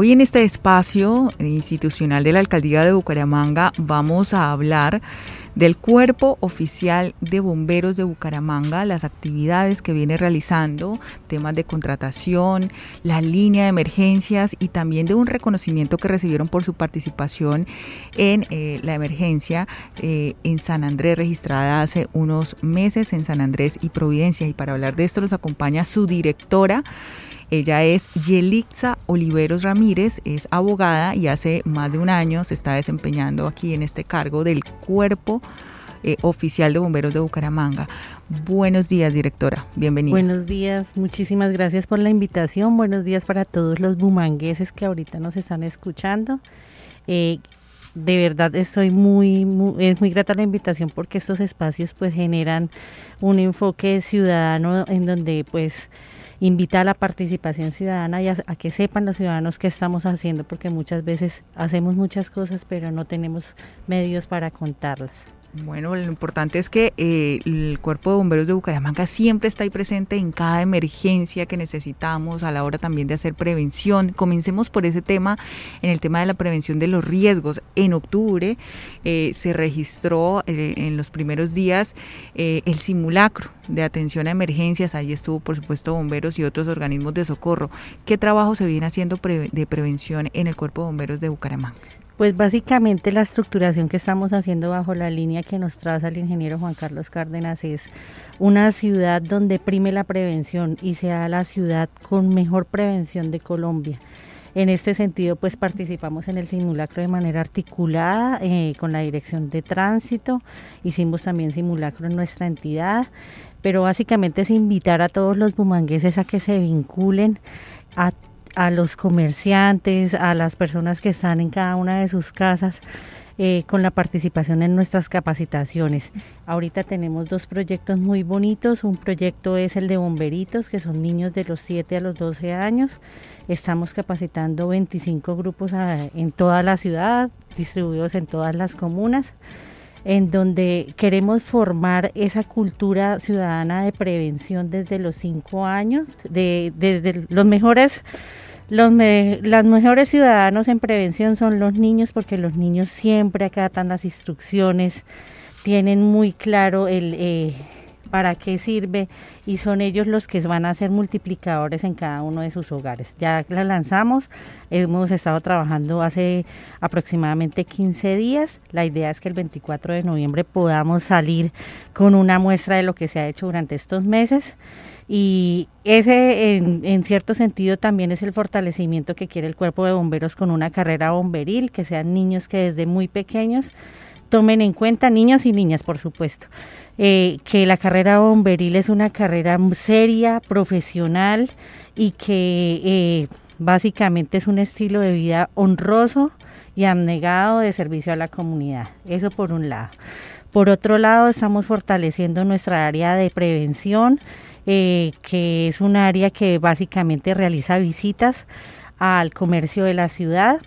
Hoy en este espacio institucional de la Alcaldía de Bucaramanga vamos a hablar del Cuerpo Oficial de Bomberos de Bucaramanga, las actividades que viene realizando, temas de contratación, la línea de emergencias y también de un reconocimiento que recibieron por su participación en eh, la emergencia eh, en San Andrés, registrada hace unos meses en San Andrés y Providencia. Y para hablar de esto nos acompaña su directora. Ella es Yelixa Oliveros Ramírez, es abogada y hace más de un año se está desempeñando aquí en este cargo del cuerpo eh, oficial de bomberos de Bucaramanga. Buenos días, directora. Bienvenida. Buenos días, muchísimas gracias por la invitación. Buenos días para todos los bumangueses que ahorita nos están escuchando. Eh, de verdad estoy muy, muy, es muy grata la invitación porque estos espacios pues generan un enfoque ciudadano en donde pues invita a la participación ciudadana y a, que sepan los ciudadanos qué estamos haciendo, porque muchas veces hacemos muchas cosas, pero no tenemos medios para contarlas. Bueno, lo importante es que eh, el Cuerpo de Bomberos de Bucaramanga siempre está ahí presente en cada emergencia que necesitamos a la hora también de hacer prevención. Comencemos por ese tema, en el tema de la prevención de los riesgos. En octubre eh, se registró eh, en los primeros días el simulacro de atención a emergencias. Ahí estuvo, por supuesto, bomberos y otros organismos de socorro. ¿Qué trabajo se viene haciendo de prevención en el Cuerpo de Bomberos de Bucaramanga? Pues básicamente la estructuración que estamos haciendo bajo la línea que nos traza el ingeniero Juan Carlos Cárdenas es una ciudad donde prime la prevención y sea la ciudad con mejor prevención de Colombia. En este sentido, pues participamos en el simulacro de manera articulada eh, con la Dirección de Tránsito, hicimos también simulacro en nuestra entidad, pero básicamente es invitar a todos los bumangueses a que se vinculen a a los comerciantes, a las personas que están en cada una de sus casas. Eh, con la participación en nuestras capacitaciones. Ahorita tenemos dos proyectos muy bonitos. Un proyecto es el de bomberitos, que son niños de los 7 a los 12 años. Estamos capacitando 25 grupos en toda la ciudad, distribuidos en todas las comunas en donde queremos formar esa cultura ciudadana de prevención desde los cinco años, de, de los mejores los las mejores ciudadanos en prevención son los niños porque los niños siempre acatan las instrucciones, tienen muy claro el eh, para qué sirve y son ellos los que van a ser multiplicadores en cada uno de sus hogares. Ya la lanzamos, hemos estado trabajando hace aproximadamente 15 días. La idea es que el 24 de noviembre podamos salir con una muestra de lo que se ha hecho durante estos meses y ese, en, cierto sentido, también es el fortalecimiento que quiere el cuerpo de bomberos con una carrera bomberil, que sean niños que desde muy pequeños tomen en cuenta, niños y niñas, por supuesto, eh, que la carrera bomberil es una carrera seria, profesional y que eh, básicamente es un estilo de vida honroso y abnegado de servicio a la comunidad. Eso por un lado. Por otro lado, estamos fortaleciendo nuestra área de prevención eh, que es un área que básicamente realiza visitas al comercio de la ciudad.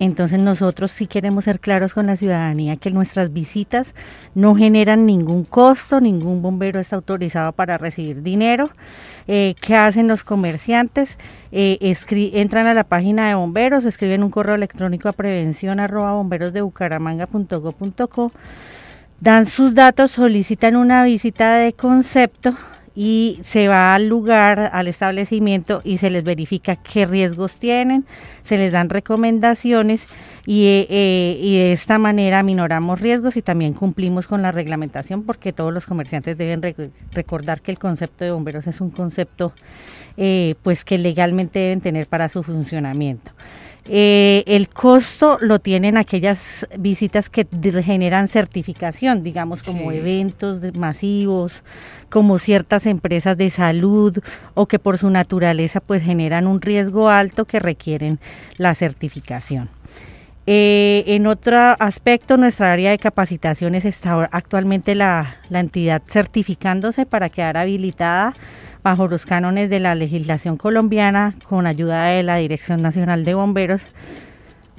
Entonces nosotros sí queremos ser claros con la ciudadanía que nuestras visitas no generan ningún costo, ningún bombero está autorizado para recibir dinero. Eh, ¿Qué hacen los comerciantes? Eh, entran a la página de bomberos, escriben un correo electrónico a prevención arroba dan sus datos, solicitan una visita de concepto y se va al lugar, al establecimiento y se les verifica qué riesgos tienen, se les dan recomendaciones y, eh, eh, y, de esta manera minoramos riesgos y también cumplimos con la reglamentación porque todos los comerciantes deben recordar que el concepto de bomberos es un concepto eh, pues que legalmente deben tener para su funcionamiento. Eh, el costo lo tienen aquellas visitas que generan certificación, digamos como eventos masivos, como ciertas empresas de salud o que por su naturaleza pues generan un riesgo alto que requieren la certificación. Eh, en otro aspecto, nuestra área de capacitaciones está actualmente la, la entidad certificándose para quedar habilitada bajo los cánones de la legislación colombiana con ayuda de la Dirección Nacional de Bomberos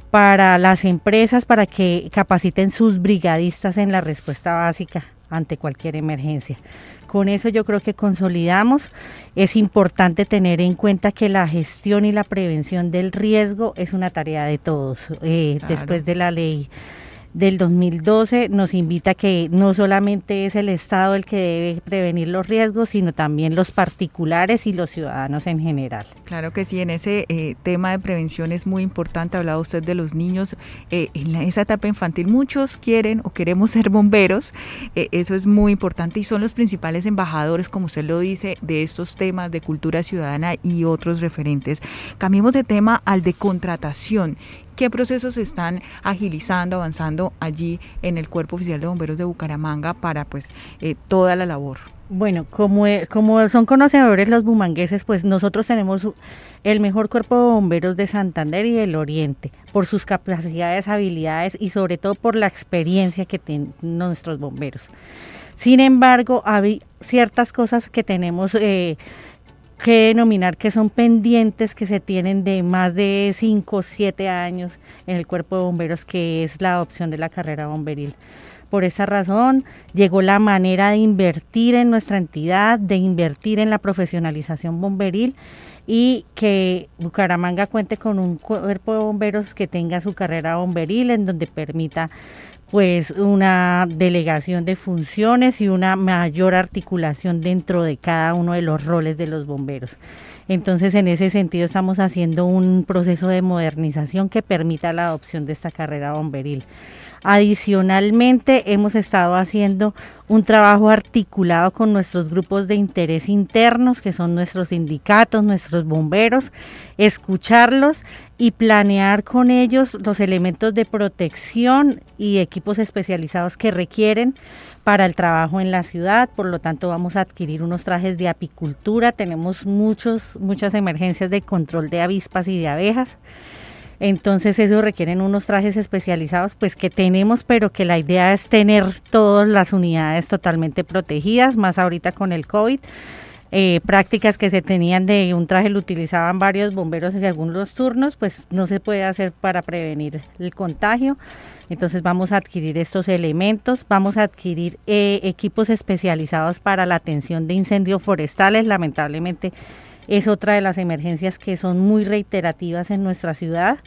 para las empresas para que capaciten sus brigadistas en la respuesta básica ante cualquier emergencia. Con eso yo creo que consolidamos. Es importante tener en cuenta que la gestión y la prevención del riesgo es una tarea de todos. Eh, después de la ley del 2012 nos invita que no solamente es el Estado el que debe prevenir los riesgos, sino también los particulares y los ciudadanos en general. Claro que sí, en ese eh, tema de prevención es muy importante, hablaba usted de los niños, eh, en esa etapa infantil muchos quieren o queremos ser bomberos, eh, eso es muy importante y son los principales embajadores, como usted lo dice, de estos temas de cultura ciudadana y otros referentes. Cambiemos de tema al de contratación qué procesos están agilizando, avanzando allí en el Cuerpo Oficial de Bomberos de Bucaramanga para pues eh, toda la labor. Bueno, como, e, como son conocedores los bumangueses, pues nosotros tenemos el mejor cuerpo de bomberos de Santander y del Oriente, por sus capacidades, habilidades y sobre todo por la experiencia que tienen nuestros bomberos. Sin embargo, hay ciertas cosas que tenemos eh, que denominar que son pendientes que se tienen de más de 5 o 7 años en el cuerpo de bomberos, que es la adopción de la carrera bomberil. Por esa razón llegó la manera de invertir en nuestra entidad, de invertir en la profesionalización bomberil y que Bucaramanga cuente con un cuerpo de bomberos que tenga su carrera bomberil en donde permita pues una delegación de funciones y una mayor articulación dentro de cada uno de los roles de los bomberos. Entonces, en ese sentido, estamos haciendo un proceso de modernización que permita la adopción de esta carrera bomberil. Adicionalmente, hemos estado haciendo un trabajo articulado con nuestros grupos de interés internos, que son nuestros sindicatos, nuestros bomberos, escucharlos y planear con ellos los elementos de protección y equipos especializados que requieren para el trabajo en la ciudad. Por lo tanto, vamos a adquirir unos trajes de apicultura. Tenemos muchos, muchas emergencias de control de avispas y de abejas. Entonces eso requieren unos trajes especializados, pues que tenemos, pero que la idea es tener todas las unidades totalmente protegidas, más ahorita con el COVID. Eh, prácticas que se tenían de un traje lo utilizaban varios bomberos en algunos turnos, pues no se puede hacer para prevenir el contagio. Entonces vamos a adquirir estos elementos, vamos a adquirir eh, equipos especializados para la atención de incendios forestales. Lamentablemente es otra de las emergencias que son muy reiterativas en nuestra ciudad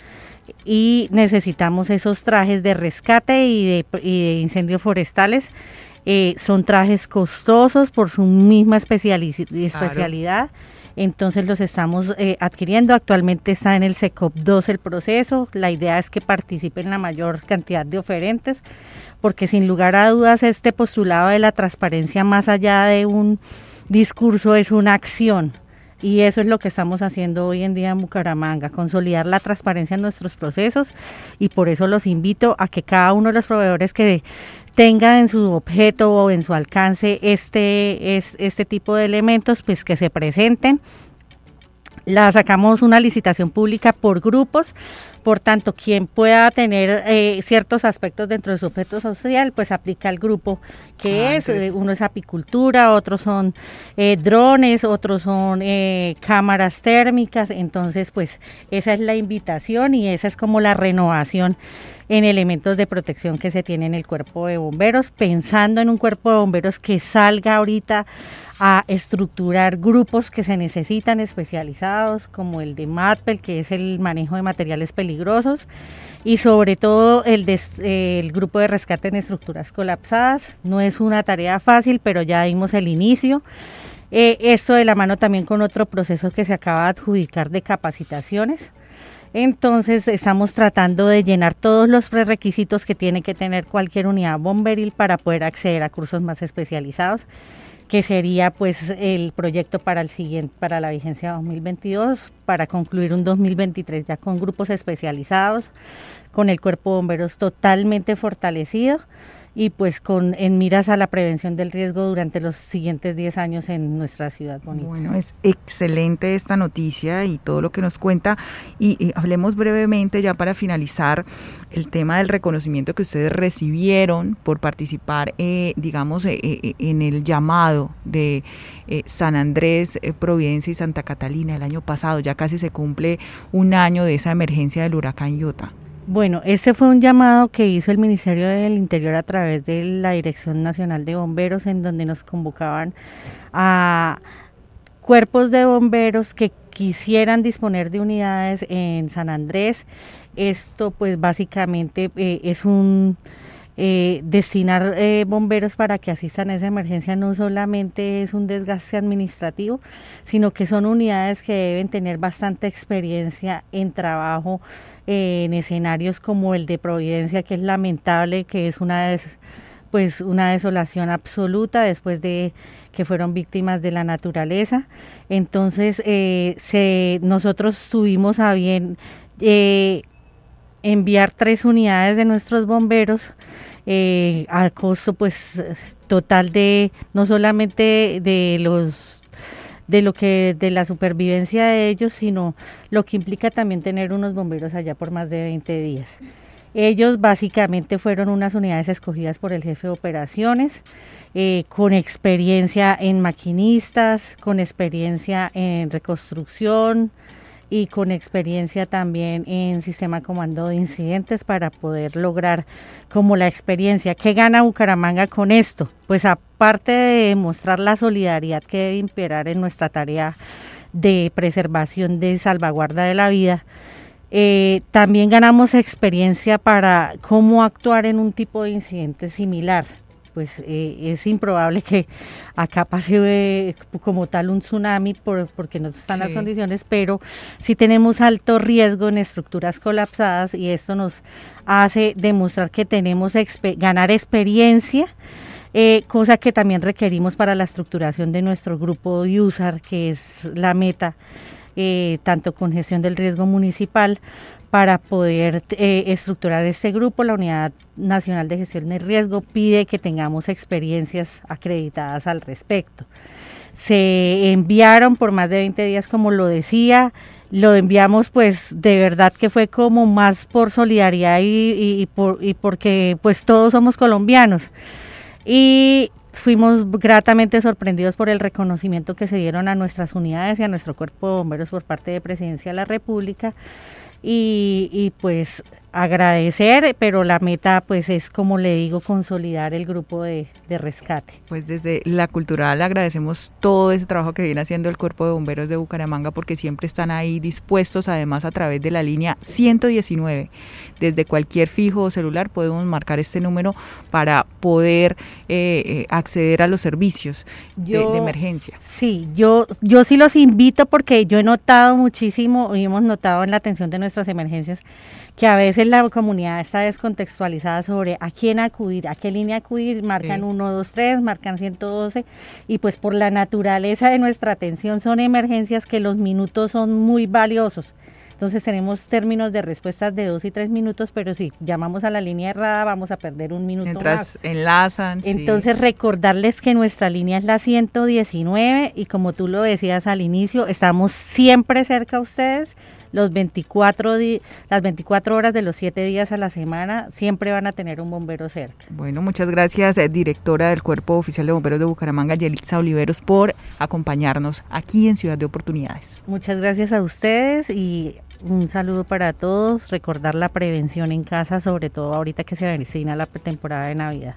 y necesitamos esos trajes de rescate y de, incendios forestales. Eh, son trajes costosos por su misma especialidad. Entonces los estamos eh, adquiriendo. Actualmente está en el SECOP 2 el proceso. La idea es que participen la mayor cantidad de oferentes, porque sin lugar a dudas este postulado de la transparencia más allá de un discurso es una acción. Y eso es lo que estamos haciendo hoy en día en Bucaramanga, consolidar la transparencia en nuestros procesos y por eso los invito a que cada uno de los proveedores que tenga en su objeto o en su alcance este, es, este tipo de elementos, pues que se presenten. La sacamos una licitación pública por grupos por tanto, quien pueda tener eh, ciertos aspectos dentro de su objeto social, pues aplica al grupo que ah, es, eh, uno es apicultura, otros son eh, drones, otros son cámaras térmicas, entonces pues esa es la invitación y esa es como la renovación en elementos de protección que se tiene en el cuerpo de bomberos, pensando en un cuerpo de bomberos que salga ahorita a estructurar grupos que se necesitan especializados, como el de MATPEL, que es el manejo de materiales peligrosos, y sobre todo el, el grupo de rescate en estructuras colapsadas. No es una tarea fácil, pero ya dimos el inicio. Eh, esto de la mano también con otro proceso que se acaba de adjudicar de capacitaciones. Entonces estamos tratando de llenar todos los prerequisitos que tiene que tener cualquier unidad bomberil para poder acceder a cursos más especializados que sería pues el proyecto para el siguiente para la vigencia 2022 para concluir un 2023 ya con grupos especializados con el cuerpo de bomberos totalmente fortalecido y pues con en miras a la prevención del riesgo durante los siguientes 10 años en nuestra ciudad bonita. Bueno, es excelente esta noticia y todo lo que nos cuenta y, hablemos brevemente ya para finalizar el tema del reconocimiento que ustedes recibieron por participar, eh, digamos, eh, eh, en el llamado de San Andrés, Providencia y Santa Catalina el año pasado. Ya casi se cumple un año de esa emergencia del huracán Iota. Bueno, este fue un llamado que hizo el Ministerio del Interior a través de la Dirección Nacional de Bomberos, en donde nos convocaban a cuerpos de bomberos que quisieran disponer de unidades en San Andrés. Esto pues básicamente eh, es un eh, destinar eh, bomberos para que asistan a esa emergencia no solamente es un desgaste administrativo, sino que son unidades que deben tener bastante experiencia en trabajo en escenarios como el de Providencia, que es lamentable, que es una pues una desolación absoluta después de que fueron víctimas de la naturaleza. Entonces, eh, nosotros tuvimos a bien enviar tres unidades de nuestros bomberos eh, al costo pues total de no solamente de los de lo que de la supervivencia de ellos, sino lo que implica también tener unos bomberos allá por más de 20 días. Ellos básicamente fueron unas unidades escogidas por el jefe de operaciones, eh, con experiencia en maquinistas, con experiencia en reconstrucción, y con experiencia también en sistema comando de incidentes para poder lograr como la experiencia. ¿Qué gana Bucaramanga con esto? Pues aparte de mostrar la solidaridad que debe imperar en nuestra tarea de preservación de salvaguarda de la vida, eh, también ganamos experiencia para cómo actuar en un tipo de incidente similar pues eh, es improbable que acá pase eh, como tal un tsunami por, porque no están las condiciones, pero sí tenemos alto riesgo en estructuras colapsadas y esto nos hace demostrar que tenemos ganar experiencia. Eh, cosa que también requerimos para la estructuración de nuestro grupo USAR, que es la meta, tanto con gestión del riesgo municipal, para poder eh, estructurar este grupo, la Unidad Nacional de Gestión de Riesgo pide que tengamos experiencias acreditadas al respecto. Se enviaron por más de 20 días, como lo decía, lo enviamos pues de verdad que fue como más por solidaridad y, por, y porque pues todos somos colombianos. Y fuimos gratamente sorprendidos por el reconocimiento que se dieron a nuestras unidades y a nuestro cuerpo de bomberos por parte de Presidencia de la República y, y, pues agradecer, pero la meta pues es como le digo, consolidar el grupo de, de, rescate. Pues desde la cultural agradecemos todo ese trabajo que viene haciendo el Cuerpo de Bomberos de Bucaramanga porque siempre están ahí dispuestos, además a través de la línea 119. Desde cualquier fijo o celular podemos marcar este número para poder eh, eh, acceder a los servicios de, de, emergencia. Sí, yo, yo sí los invito porque yo he notado muchísimo y hemos notado en la atención de nuestros emergencias, que a veces la comunidad está descontextualizada sobre a quién acudir, a qué línea acudir, marcan 1, 2, 3, marcan 112 y pues por la naturaleza de nuestra atención son emergencias que los minutos son muy valiosos. Entonces tenemos términos de respuestas de dos y tres minutos, pero si llamamos a la línea errada vamos a perder un minuto Mientras enlazan. Entonces recordarles que nuestra línea es la 119 y como tú lo decías al inicio, estamos siempre cerca a ustedes los 24 las 24 horas de los 7 días a la semana siempre van a tener un bombero cerca. Bueno, muchas gracias, eh, directora del Cuerpo Oficial de Bomberos de Bucaramanga, Yelixa Oliveros, por acompañarnos aquí en Ciudad de Oportunidades. Muchas gracias a ustedes y un saludo para todos. Recordar la prevención en casa, sobre todo ahorita que se avecina la temporada de Navidad.